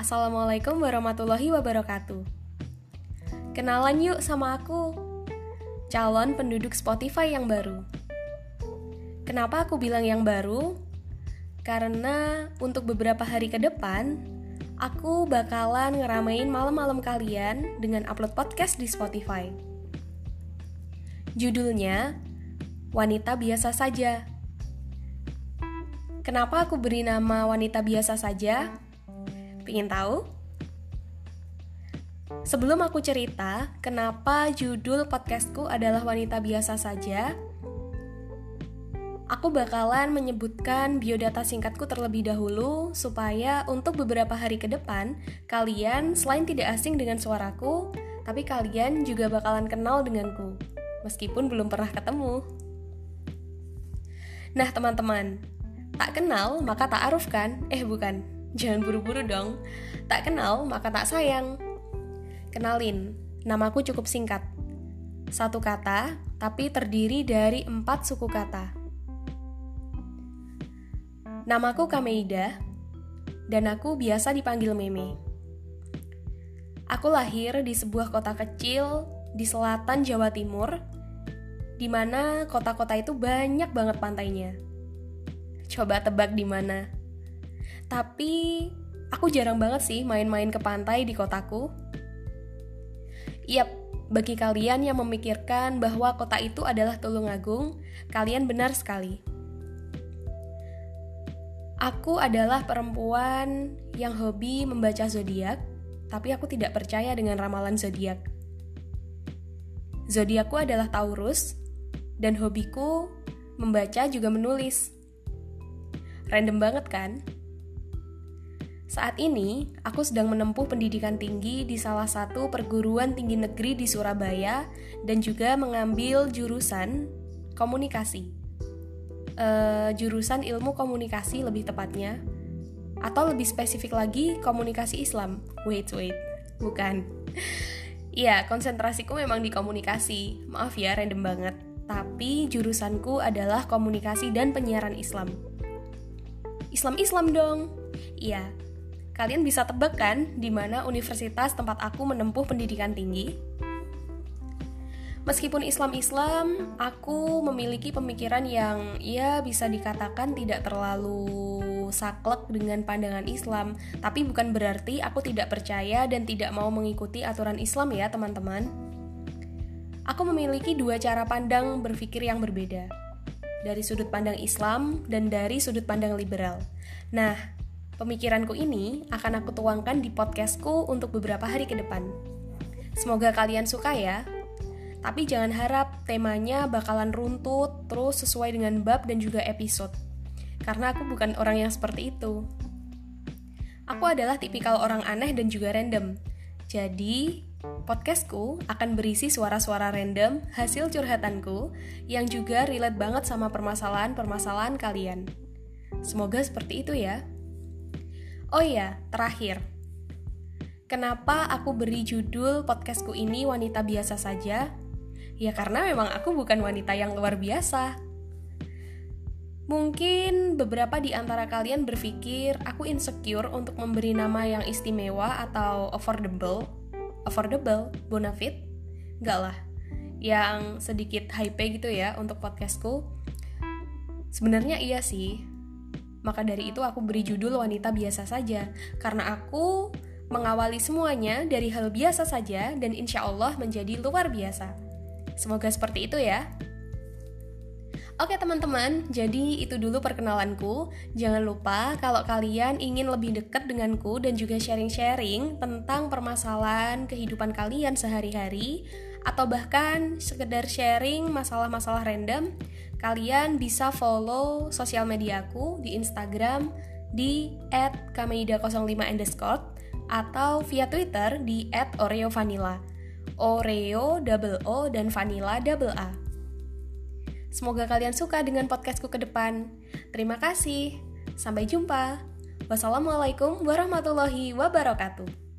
Assalamualaikum warahmatullahi wabarakatuh. Kenalan yuk sama aku, calon penduduk Spotify yang baru. Kenapa aku bilang yang baru? Karena untuk beberapa hari ke depan, aku bakalan ngeramein malam-malam kalian dengan upload podcast di Spotify. Judulnya Wanita Biasa Saja. Kenapa aku beri nama wanita biasa saja? Pengen tahu? Sebelum aku cerita kenapa judul podcastku adalah wanita biasa saja, aku bakalan menyebutkan biodata singkatku terlebih dahulu supaya untuk beberapa hari ke depan kalian selain tidak asing dengan suaraku, tapi kalian juga bakalan kenal denganku meskipun belum pernah ketemu. Nah, teman-teman, Tak kenal maka tak aruf kan? Eh bukan, jangan buru-buru dong. Tak kenal maka tak sayang. Kenalin, namaku cukup singkat. Satu kata, tapi terdiri dari empat suku kata. Namaku Kameida, dan aku biasa dipanggil Meme. Aku lahir di sebuah kota kecil di selatan Jawa Timur, di mana kota-kota itu banyak banget pantainya. Coba tebak di mana. Tapi aku jarang banget sih main-main ke pantai di kotaku. Yap, bagi kalian yang memikirkan bahwa kota itu adalah Tulungagung, kalian benar sekali. Aku adalah perempuan yang hobi membaca zodiak, tapi aku tidak percaya dengan ramalan zodiak. Zodiakku adalah Taurus, dan hobiku membaca juga menulis. Random banget kan? Saat ini, aku sedang menempuh pendidikan tinggi di salah satu perguruan tinggi negeri di Surabaya dan juga mengambil jurusan komunikasi. Uh, jurusan ilmu komunikasi lebih tepatnya. Atau lebih spesifik lagi, komunikasi Islam. Wait, wait. Bukan. Iya, konsentrasiku memang di komunikasi. Maaf ya, random banget. Tapi jurusanku adalah komunikasi dan penyiaran Islam. Islam-Islam dong. Iya, kalian bisa tebak kan di mana universitas tempat aku menempuh pendidikan tinggi? Meskipun Islam-Islam, aku memiliki pemikiran yang ya bisa dikatakan tidak terlalu saklek dengan pandangan Islam, tapi bukan berarti aku tidak percaya dan tidak mau mengikuti aturan Islam ya, teman-teman. Aku memiliki dua cara pandang berpikir yang berbeda dari sudut pandang Islam dan dari sudut pandang liberal. Nah, pemikiranku ini akan aku tuangkan di podcastku untuk beberapa hari ke depan. Semoga kalian suka ya. Tapi jangan harap temanya bakalan runtut terus sesuai dengan bab dan juga episode. Karena aku bukan orang yang seperti itu. Aku adalah tipikal orang aneh dan juga random. Jadi, Podcastku akan berisi suara-suara random hasil curhatanku yang juga relate banget sama permasalahan-permasalahan kalian. Semoga seperti itu ya. Oh iya, terakhir. Kenapa aku beri judul podcastku ini wanita biasa saja? Ya karena memang aku bukan wanita yang luar biasa. Mungkin beberapa di antara kalian berpikir aku insecure untuk memberi nama yang istimewa atau affordable affordable, bonafit, enggak lah, yang sedikit hype gitu ya untuk podcastku. Sebenarnya iya sih, maka dari itu aku beri judul wanita biasa saja, karena aku mengawali semuanya dari hal biasa saja dan insya Allah menjadi luar biasa. Semoga seperti itu ya. Oke teman-teman, jadi itu dulu perkenalanku. Jangan lupa kalau kalian ingin lebih dekat denganku dan juga sharing-sharing tentang permasalahan kehidupan kalian sehari-hari atau bahkan sekedar sharing masalah-masalah random, kalian bisa follow sosial mediaku di Instagram di @kameida05 underscore atau via Twitter di @oreovanilla. Oreo double O dan vanilla double A. Semoga kalian suka dengan podcastku ke depan. Terima kasih. Sampai jumpa. Wassalamualaikum warahmatullahi wabarakatuh.